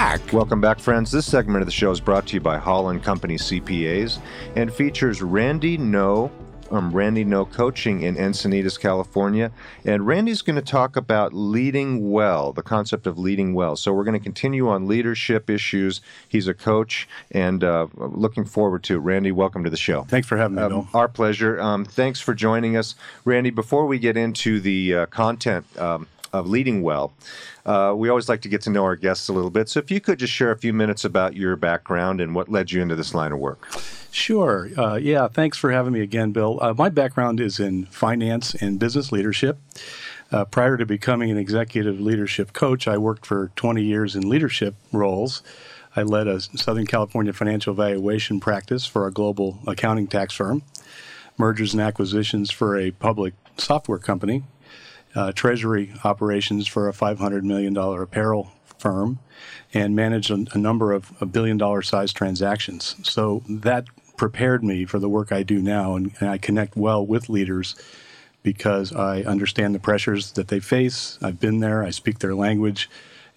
Black. Welcome back, friends. This segment of the show is brought to you by Holland Company CPAs and features Randy Noe. Um, Randy Noe Coaching in Encinitas, California. And Randy's going to talk about leading well, the concept of leading well. So we're going to continue on leadership issues. He's a coach and uh, looking forward to it. Randy, welcome to the show. Thanks for having me, um, Bill. Our pleasure. Um, thanks for joining us. Randy, before we get into the uh, content um, of leading well, uh, we always like to get to know our guests a little bit. So if you could just share a few minutes about your background and what led you into this line of work. Sure. Uh, yeah, thanks for having me again, Bill. Uh, my background is in finance and business leadership. Uh, prior to becoming an executive leadership coach, I worked for 20 years in leadership roles. I led a Southern California financial evaluation practice for a global accounting tax firm, mergers and acquisitions for a public software company, uh, treasury operations for a $500 million apparel firm and managed a, a number of a billion dollar size transactions. So that prepared me for the work I do now, and, and I connect well with leaders because I understand the pressures that they face. I've been there, I speak their language,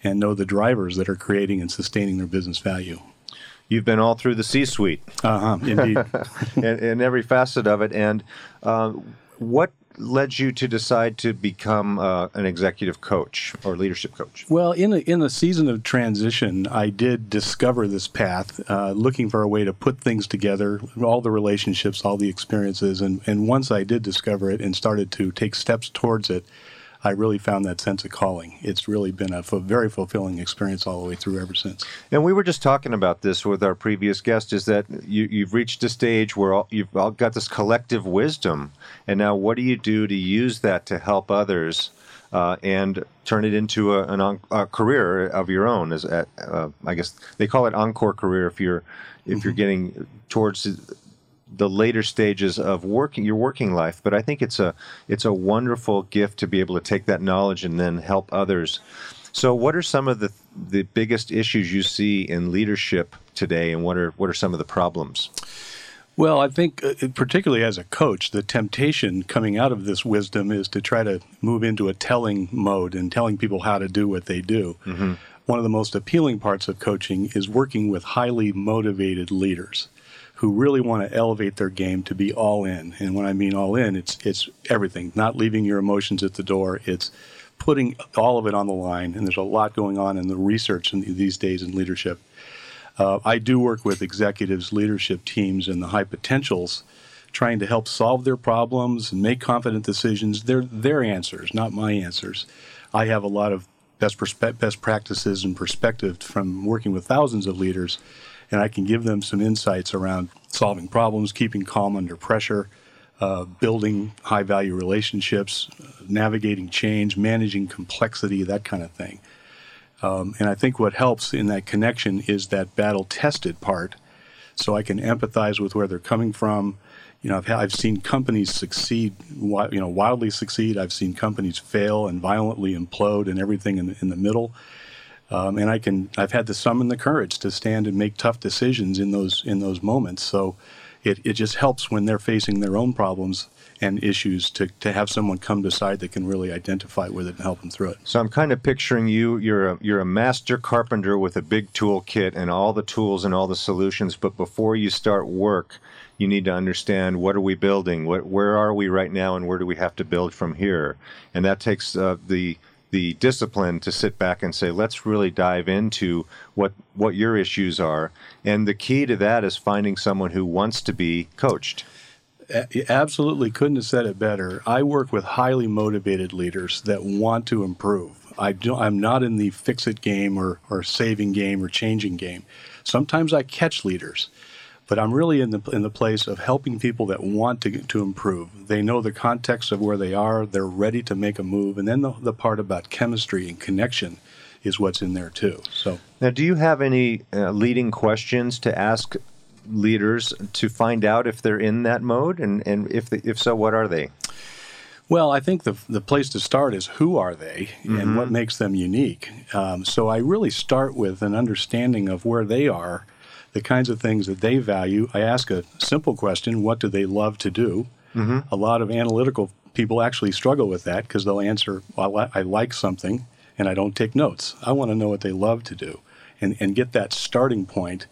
and know the drivers that are creating and sustaining their business value. You've been all through the C suite. Uh huh, indeed. and, and every facet of it. And uh, what led you to decide to become uh, an executive coach or leadership coach? Well, in a, in a season of transition, I did discover this path, uh, looking for a way to put things together, all the relationships, all the experiences, and and once I did discover it and started to take steps towards it. I really found that sense of calling. It's really been a f- very fulfilling experience all the way through ever since. And we were just talking about this with our previous guest is that you, you've reached a stage where all, you've all got this collective wisdom. And now, what do you do to use that to help others uh, and turn it into a, an on, a career of your own? As uh, I guess they call it encore career if you're if mm-hmm. you're getting towards the later stages of working your working life but i think it's a it's a wonderful gift to be able to take that knowledge and then help others so what are some of the the biggest issues you see in leadership today and what are what are some of the problems well, I think, uh, particularly as a coach, the temptation coming out of this wisdom is to try to move into a telling mode and telling people how to do what they do. Mm-hmm. One of the most appealing parts of coaching is working with highly motivated leaders who really want to elevate their game to be all in. And when I mean all in, it's it's everything, not leaving your emotions at the door. It's putting all of it on the line. And there's a lot going on in the research in these days in leadership. Uh, I do work with executives, leadership teams, and the high potentials, trying to help solve their problems and make confident decisions. They're their answers, not my answers. I have a lot of best perspe- best practices and perspective from working with thousands of leaders and I can give them some insights around solving problems, keeping calm under pressure, uh, building high value relationships, navigating change, managing complexity, that kind of thing. Um, and I think what helps in that connection is that battle tested part. So I can empathize with where they're coming from. You know, I've, I've seen companies succeed, you know, wildly succeed. I've seen companies fail and violently implode and everything in the, in the middle. Um, and I can I've had the summon the courage to stand and make tough decisions in those in those moments. So it, it just helps when they're facing their own problems and issues to, to have someone come to side that can really identify with it and help them through it. So I'm kind of picturing you you're a you're a master carpenter with a big tool kit and all the tools and all the solutions, but before you start work, you need to understand what are we building, what where are we right now, and where do we have to build from here, and that takes uh, the the discipline to sit back and say, let's really dive into what what your issues are. And the key to that is finding someone who wants to be coached. Absolutely, couldn't have said it better. I work with highly motivated leaders that want to improve. I do, I'm not in the fix it game or, or saving game or changing game. Sometimes I catch leaders but I'm really in the in the place of helping people that want to to improve. They know the context of where they are. They're ready to make a move, and then the, the part about chemistry and connection is what's in there too. So now, do you have any uh, leading questions to ask leaders to find out if they're in that mode, and and if the, if so, what are they? Well, I think the the place to start is who are they mm-hmm. and what makes them unique. Um, so I really start with an understanding of where they are, the kinds of things that they value. I ask a simple question: What do they love to do? Mm-hmm. A lot of analytical people actually struggle with that because they'll answer, well, I like something and I don't take notes. I want to know what they love to do and, and get that starting point.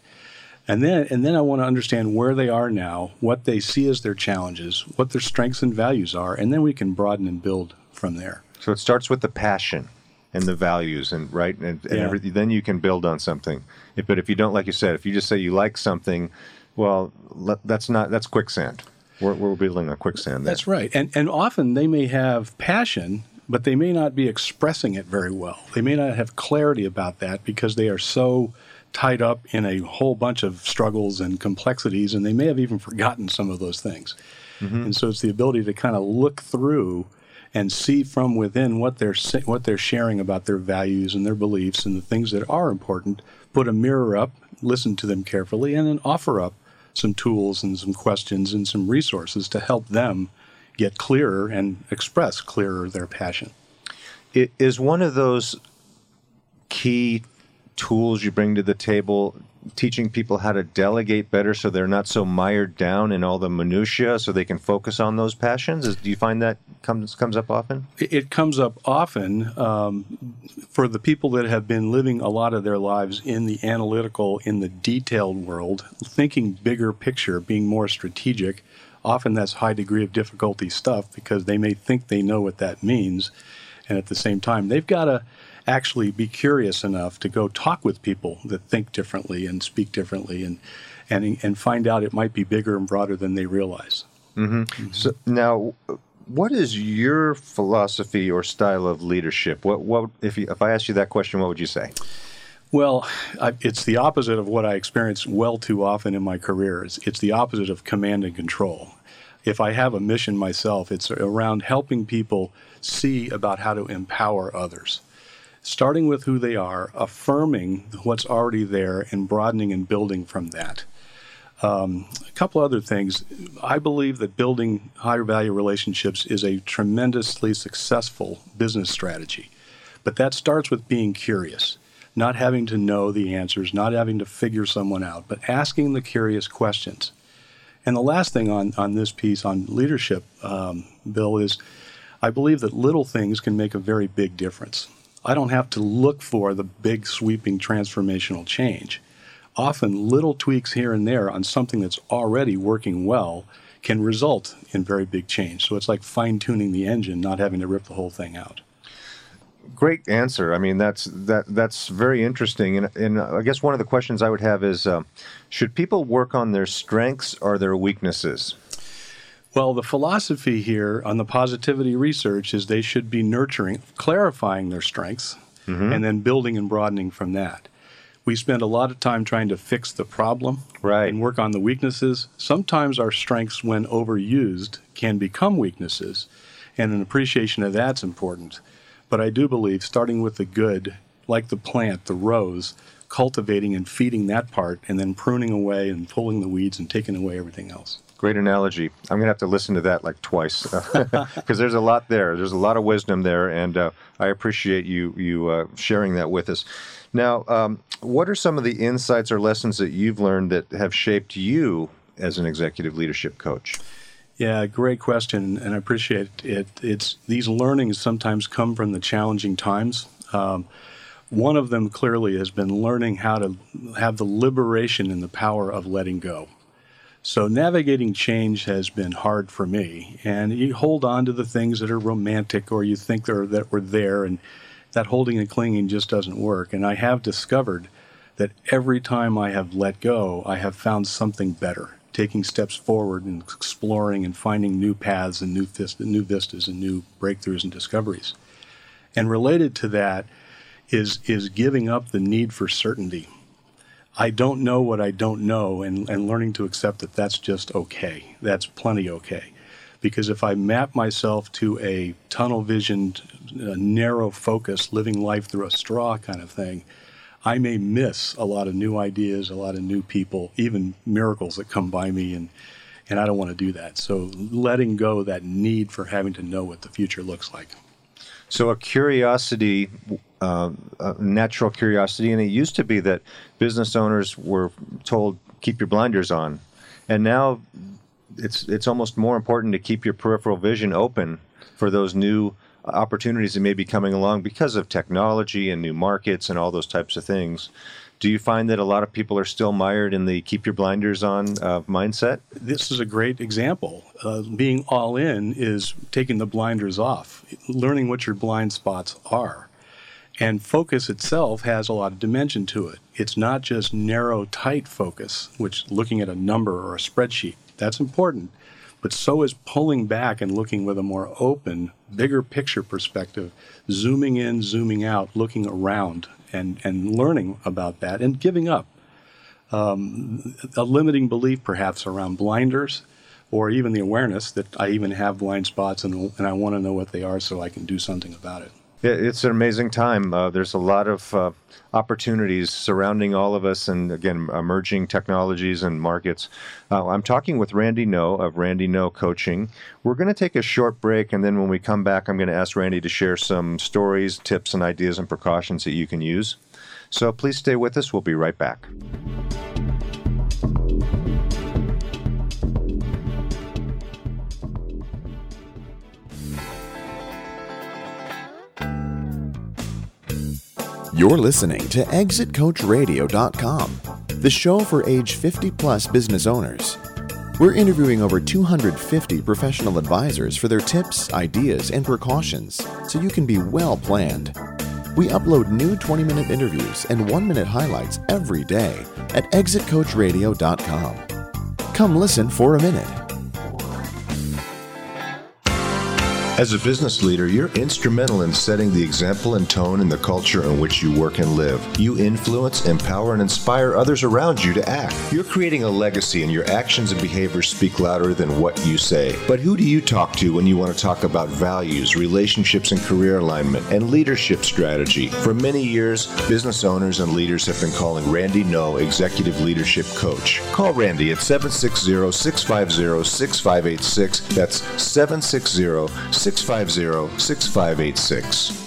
And then, and then I want to understand where they are now, what they see as their challenges, what their strengths and values are, and then we can broaden and build from there. So it starts with the passion and the values, and right, and, and yeah. then you can build on something. If, but if you don't, like you said, if you just say you like something, well, that's not that's quicksand. We're, we're building a quicksand. There. That's right, and and often they may have passion, but they may not be expressing it very well. They may not have clarity about that because they are so tied up in a whole bunch of struggles and complexities, and they may have even forgotten some of those things. Mm-hmm. And so it's the ability to kind of look through and see from within what they're what they're sharing about their values and their beliefs and the things that are important. Put a mirror up, listen to them carefully, and then offer up some tools and some questions and some resources to help them get clearer and express clearer their passion. It is one of those key tools you bring to the table teaching people how to delegate better so they're not so mired down in all the minutia so they can focus on those passions? Is, do you find that comes comes up often? It comes up often um, for the people that have been living a lot of their lives in the analytical in the detailed world thinking bigger picture being more strategic often that's high degree of difficulty stuff because they may think they know what that means and at the same time they've got to actually be curious enough to go talk with people that think differently and speak differently and and and find out it might be bigger and broader than they realize. Mm-hmm. Mm-hmm. So now, what is your philosophy or style of leadership? What what if you, if I asked you that question, what would you say? Well, I, it's the opposite of what I experience well too often in my career. It's, it's the opposite of command and control. If I have a mission myself, it's around helping people see about how to empower others starting with who they are, affirming what's already there, and broadening and building from that. Um, a couple other things. I believe that building higher value relationships is a tremendously successful business strategy. But that starts with being curious, not having to know the answers, not having to figure someone out, but asking the curious questions. And the last thing on, on this piece on leadership, um, Bill, is I believe that little things can make a very big difference. I don't have to look for the big sweeping transformational change. Often, little tweaks here and there on something that's already working well can result in very big change. So it's like fine tuning the engine, not having to rip the whole thing out. Great answer. I mean, that's that that's very interesting. And, and I guess one of the questions I would have is, uh, should people work on their strengths or their weaknesses? Well, the philosophy here on the positivity research is they should be nurturing, clarifying their strengths, mm-hmm. and then building and broadening from that. We spend a lot of time trying to fix the problem right. and work on the weaknesses. Sometimes our strengths, when overused, can become weaknesses, and an appreciation of that's important. But I do believe starting with the good, like the plant, the rose, cultivating and feeding that part, and then pruning away and pulling the weeds and taking away everything else. Great analogy. I'm going to have to listen to that like twice because there's a lot there. There's a lot of wisdom there, and uh, I appreciate you you uh, sharing that with us. Now, um, what are some of the insights or lessons that you've learned that have shaped you as an executive leadership coach? Yeah, great question, and I appreciate it. It's these learnings sometimes come from the challenging times. Um, one of them clearly has been learning how to have the liberation and the power of letting go. So navigating change has been hard for me, and you hold on to the things that are romantic or you think are, that were there, and that holding and clinging just doesn't work. And I have discovered that every time I have let go, I have found something better, taking steps forward and exploring and finding new paths and new, new vistas and new breakthroughs and discoveries. And related to that is is giving up the need for certainty. I don't know what I don't know, and, and learning to accept that that's just okay. That's plenty okay. Because if I map myself to a tunnel visioned, narrow focus, living life through a straw kind of thing, I may miss a lot of new ideas, a lot of new people, even miracles that come by me, and and I don't want to do that. So letting go that need for having to know what the future looks like. So a curiosity, uh, natural curiosity, and it used to be that business owners were told keep your blinders on, and now it's it's almost more important to keep your peripheral vision open for those new opportunities that may be coming along because of technology and new markets and all those types of things. Do you find that a lot of people are still mired in the keep your blinders on uh, mindset? This is a great example. Uh, being all in is taking the blinders off, learning what your blind spots are. And focus itself has a lot of dimension to it. It's not just narrow, tight focus, which looking at a number or a spreadsheet, that's important but so is pulling back and looking with a more open, bigger picture perspective, zooming in, zooming out, looking around, and, and learning about that and giving up. Um, a limiting belief, perhaps, around blinders, or even the awareness that I even have blind spots and, and I want to know what they are so I can do something about it. It's an amazing time. Uh, there's a lot of uh, opportunities surrounding all of us, and again, emerging technologies and markets. Uh, I'm talking with Randy Noe of Randy Noe Coaching. We're going to take a short break, and then when we come back, I'm going to ask Randy to share some stories, tips, and ideas and precautions that you can use. So please stay with us. We'll be right back. You're listening to ExitCoachRadio.com, the show for age 50 plus business owners. We're interviewing over 250 professional advisors for their tips, ideas, and precautions so you can be well planned. We upload new 20 minute interviews and 1 minute highlights every day at ExitCoachRadio.com. Come listen for a minute. As a business leader, you're instrumental in setting the example and tone in the culture in which you work and live. You influence, empower, and inspire others around you to act. You're creating a legacy, and your actions and behaviors speak louder than what you say. But who do you talk to when you want to talk about values, relationships, and career alignment, and leadership strategy? For many years, business owners and leaders have been calling Randy Noe Executive Leadership Coach. Call Randy at 760 650 6586. That's 760 650 6586.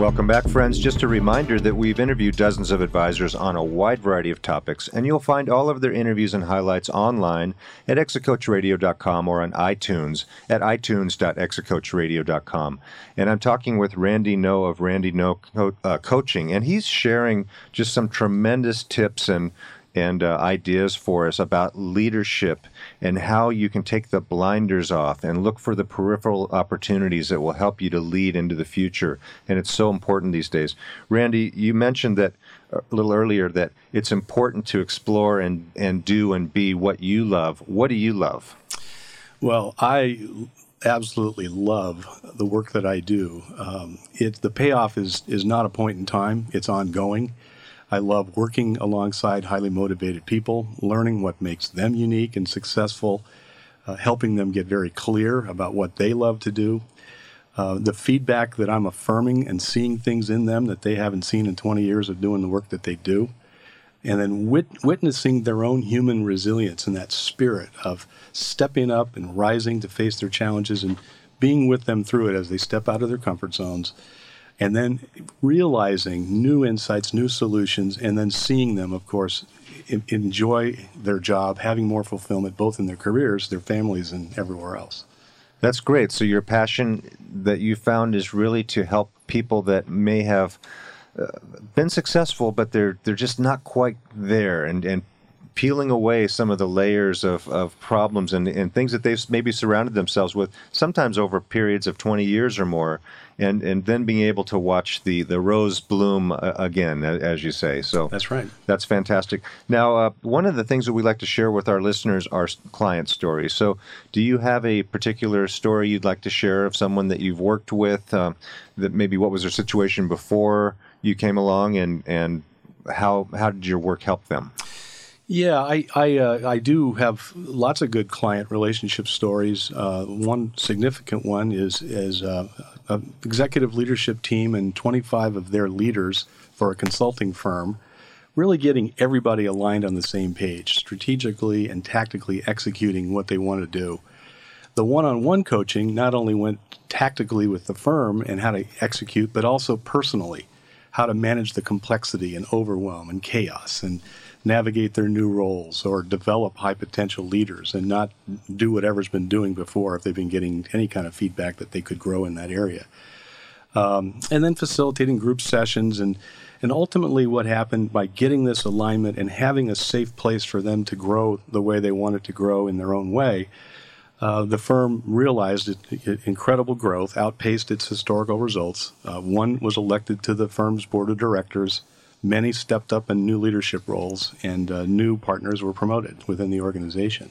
Welcome back, friends. Just a reminder that we've interviewed dozens of advisors on a wide variety of topics, and you'll find all of their interviews and highlights online at exitcoachradio.com or on iTunes at itunes.exitcoachradio.com. And I'm talking with Randy Noe of Randy Noe Co- uh, Coaching, and he's sharing just some tremendous tips and and uh, ideas for us about leadership and how you can take the blinders off and look for the peripheral opportunities that will help you to lead into the future. And it's so important these days. Randy, you mentioned that uh, a little earlier that it's important to explore and, and do and be what you love. What do you love? Well, I absolutely love the work that I do. Um, it, the payoff is, is not a point in time, it's ongoing. I love working alongside highly motivated people, learning what makes them unique and successful, uh, helping them get very clear about what they love to do. Uh, the feedback that I'm affirming and seeing things in them that they haven't seen in 20 years of doing the work that they do. And then wit- witnessing their own human resilience and that spirit of stepping up and rising to face their challenges and being with them through it as they step out of their comfort zones and then realizing new insights, new solutions, and then seeing them, of course, enjoy their job, having more fulfillment both in their careers, their families, and everywhere else. That's great. So your passion that you found is really to help people that may have uh, been successful, but they're they're just not quite there, and and peeling away some of the layers of, of problems and, and things that they've maybe surrounded themselves with, sometimes over periods of 20 years or more, and, and then being able to watch the, the rose bloom uh, again, as you say. So that's right. That's fantastic. Now, uh, one of the things that we like to share with our listeners are client stories. So, do you have a particular story you'd like to share of someone that you've worked with? Uh, that maybe what was their situation before you came along, and and how how did your work help them? Yeah, I I, uh, I do have lots of good client relationship stories. Uh, one significant one is is uh, executive leadership team and 25 of their leaders for a consulting firm, really getting everybody aligned on the same page, strategically and tactically executing what they want to do. The one-on-one coaching not only went tactically with the firm and how to execute, but also personally, how to manage the complexity and overwhelm and chaos and navigate their new roles or develop high potential leaders and not do whatever's been doing before if they've been getting any kind of feedback that they could grow in that area. Um, and then facilitating group sessions and and ultimately what happened by getting this alignment and having a safe place for them to grow the way they wanted to grow in their own way uh, the firm realized it, it, incredible growth outpaced its historical results uh, one was elected to the firm's board of directors many stepped up in new leadership roles, and uh, new partners were promoted within the organization.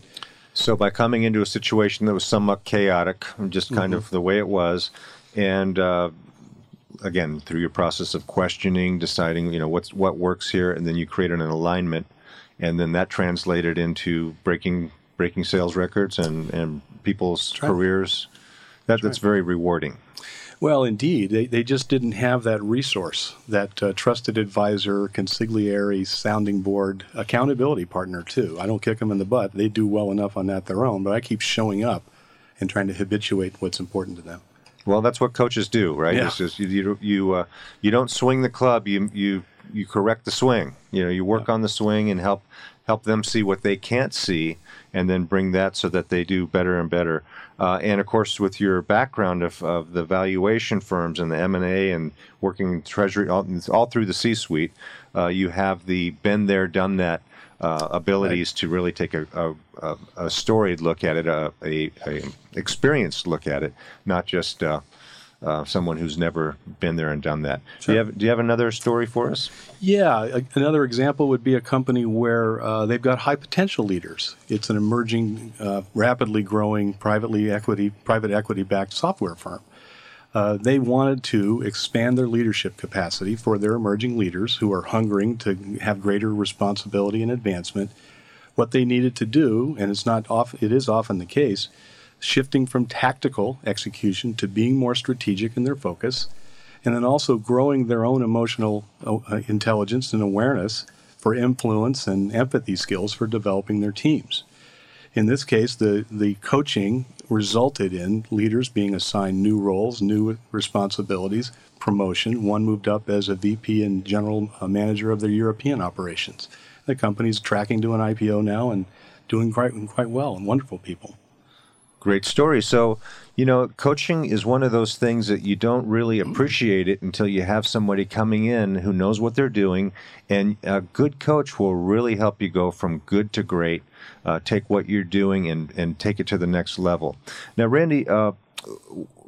So, by coming into a situation that was somewhat chaotic, just kind mm-hmm. of the way it was, and uh, again through your process of questioning, deciding you know what's what works here, and then you created an alignment, and then that translated into breaking breaking sales records and and people's that's careers. Right. That, that's, that's right. very rewarding. Well, indeed, they, they just didn't have that resource, that uh, trusted advisor, consigliere, sounding board, accountability partner, too. I don't kick them in the butt. They do well enough on that their own, but I keep showing up and trying to habituate what's important to them. Well, that's what coaches do, right? Yeah. Just, you you you, uh, you don't swing the club. You you you correct the swing. You know, you work yeah. on the swing and help help them see what they can't see, and then bring that so that they do better and better. Uh, and of course, with your background of, of the valuation firms and the M and A and working treasury all, all through the C-suite, uh, you have the been there, done that uh, abilities right. to really take a, a, a, storied look at it, a, a, a, experienced look at it, not just uh, someone who's never been there and done that. Sure. Do you have Do you have another story for us? Yeah, another example would be a company where uh, they've got high potential leaders. It's an emerging, uh, rapidly growing privately equity private equity backed software firm. Uh, they wanted to expand their leadership capacity for their emerging leaders who are hungering to have greater responsibility and advancement. What they needed to do, and it's not off, it is often the case, shifting from tactical execution to being more strategic in their focus, and then also growing their own emotional uh, intelligence and awareness for influence and empathy skills for developing their teams. In this case, the, the coaching resulted in leaders being assigned new roles, new responsibilities, promotion. One moved up as a VP and general uh, manager of their European operations. The company's tracking to an IPO now and doing quite, quite well and wonderful people. Great story. So, you know, coaching is one of those things that you don't really appreciate it until you have somebody coming in who knows what they're doing. And a good coach will really help you go from good to great, uh, take what you're doing and, and take it to the next level. Now, Randy, uh,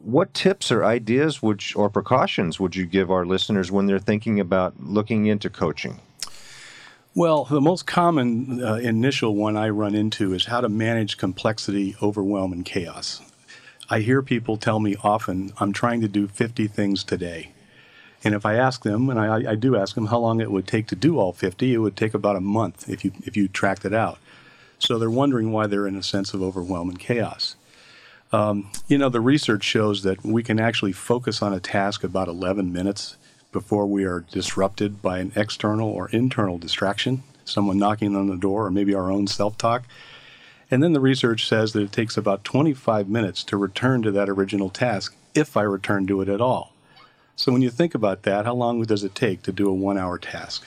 what tips or ideas would you, or precautions would you give our listeners when they're thinking about looking into coaching? Well, the most common uh, initial one I run into is how to manage complexity, overwhelm, and chaos. I hear people tell me often, I'm trying to do 50 things today. And if I ask them, and I, I, do ask them how long it would take to do all 50, it would take about a month if you, if you tracked it out. So they're wondering why they're in a sense of overwhelm and chaos. Um, you know, the research shows that we can actually focus on a task about 11 minutes before we are disrupted by an external or internal distraction, someone knocking on the door, or maybe our own self talk. And then the research says that it takes about 25 minutes to return to that original task if I return to it at all. So when you think about that, how long does it take to do a one hour task?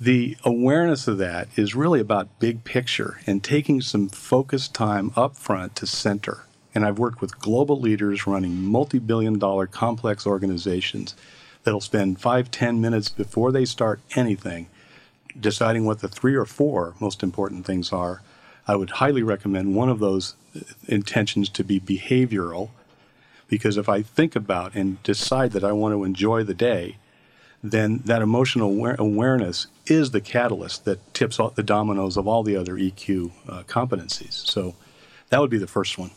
The awareness of that is really about big picture and taking some focused time up front to center. And I've worked with global leaders running multi billion dollar complex organizations that'll spend five, ten minutes before they start anything deciding what the three or four most important things are. I would highly recommend one of those intentions to be behavioral, because if I think about and decide that I want to enjoy the day, then that emotional aware- awareness is the catalyst that tips the dominoes of all the other EQ uh, competencies. So that would be the first one.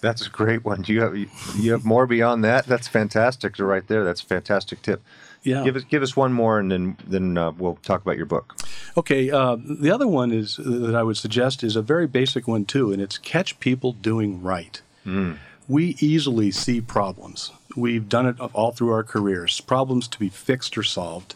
That's a great one. You have you have more beyond that. That's fantastic. So right there. That's a fantastic tip. Yeah. Give us give us one more, and then then uh, we'll talk about your book. Okay. Uh, the other one is that I would suggest is a very basic one too, and it's catch people doing right. We easily see problems. We've done it all through our careers. Problems to be fixed or solved.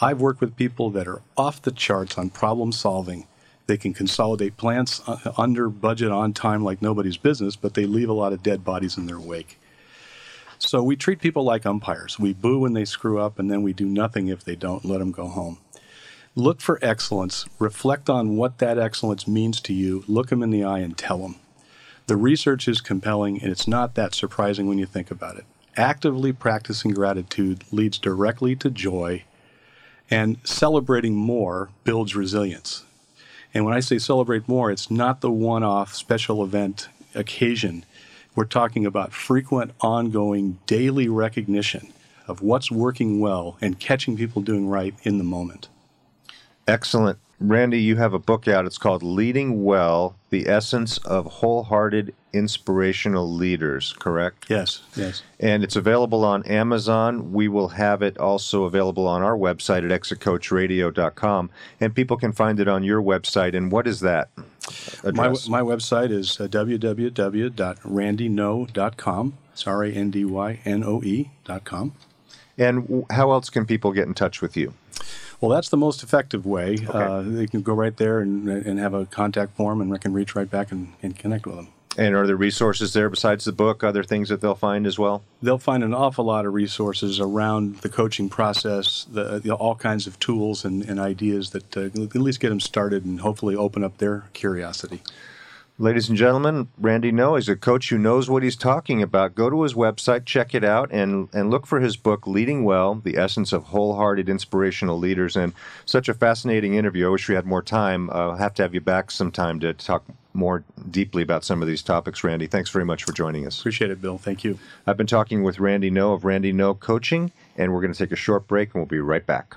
I've worked with people that are off the charts on problem solving. They can consolidate plants uh, under budget on time like nobody's business, but they leave a lot of dead bodies in their wake. So we treat people like umpires. We boo when they screw up, and then we do nothing if they don't. Let them go home. Look for excellence. Reflect on what that excellence means to you. Look them in the eye and tell them. The research is compelling, and it's not that surprising when you think about it. Actively practicing gratitude leads directly to joy, and celebrating more builds resilience. And when I say celebrate more, it's not the one off special event occasion. We're talking about frequent, ongoing, daily recognition of what's working well and catching people doing right in the moment. Excellent. Randy, you have a book out. It's called Leading Well The Essence of Wholehearted Inspirational Leaders, correct? Yes, yes. And it's available on Amazon. We will have it also available on our website at exitcoachradio.com. And people can find it on your website. And what is that? My, Address? my website is uh, www.randynoe.com. It's R A N D Y N O E.com. and how else can people get in touch with you? Well, that's the most effective way. Uh, they can go right there and, and have a contact form, and I can reach right back and, and connect with them. And are there resources there besides the book, other things that they'll find as well? They'll find an awful lot of resources around the coaching process, the, the all kinds of tools and, and ideas that uh, at least get them started and hopefully open up their curiosity. Ladies and gentlemen, Randy Noe is a coach who knows what he's talking about. Go to his website, check it out, and, and look for his book, Leading Well The Essence of Wholehearted Inspirational Leaders. And such a fascinating interview. I wish we had more time. I'll have to have you back sometime to talk more deeply about some of these topics, Randy. Thanks very much for joining us. Appreciate it, Bill. Thank you. I've been talking with Randy Noe of Randy Noe Coaching, and we're going to take a short break, and we'll be right back.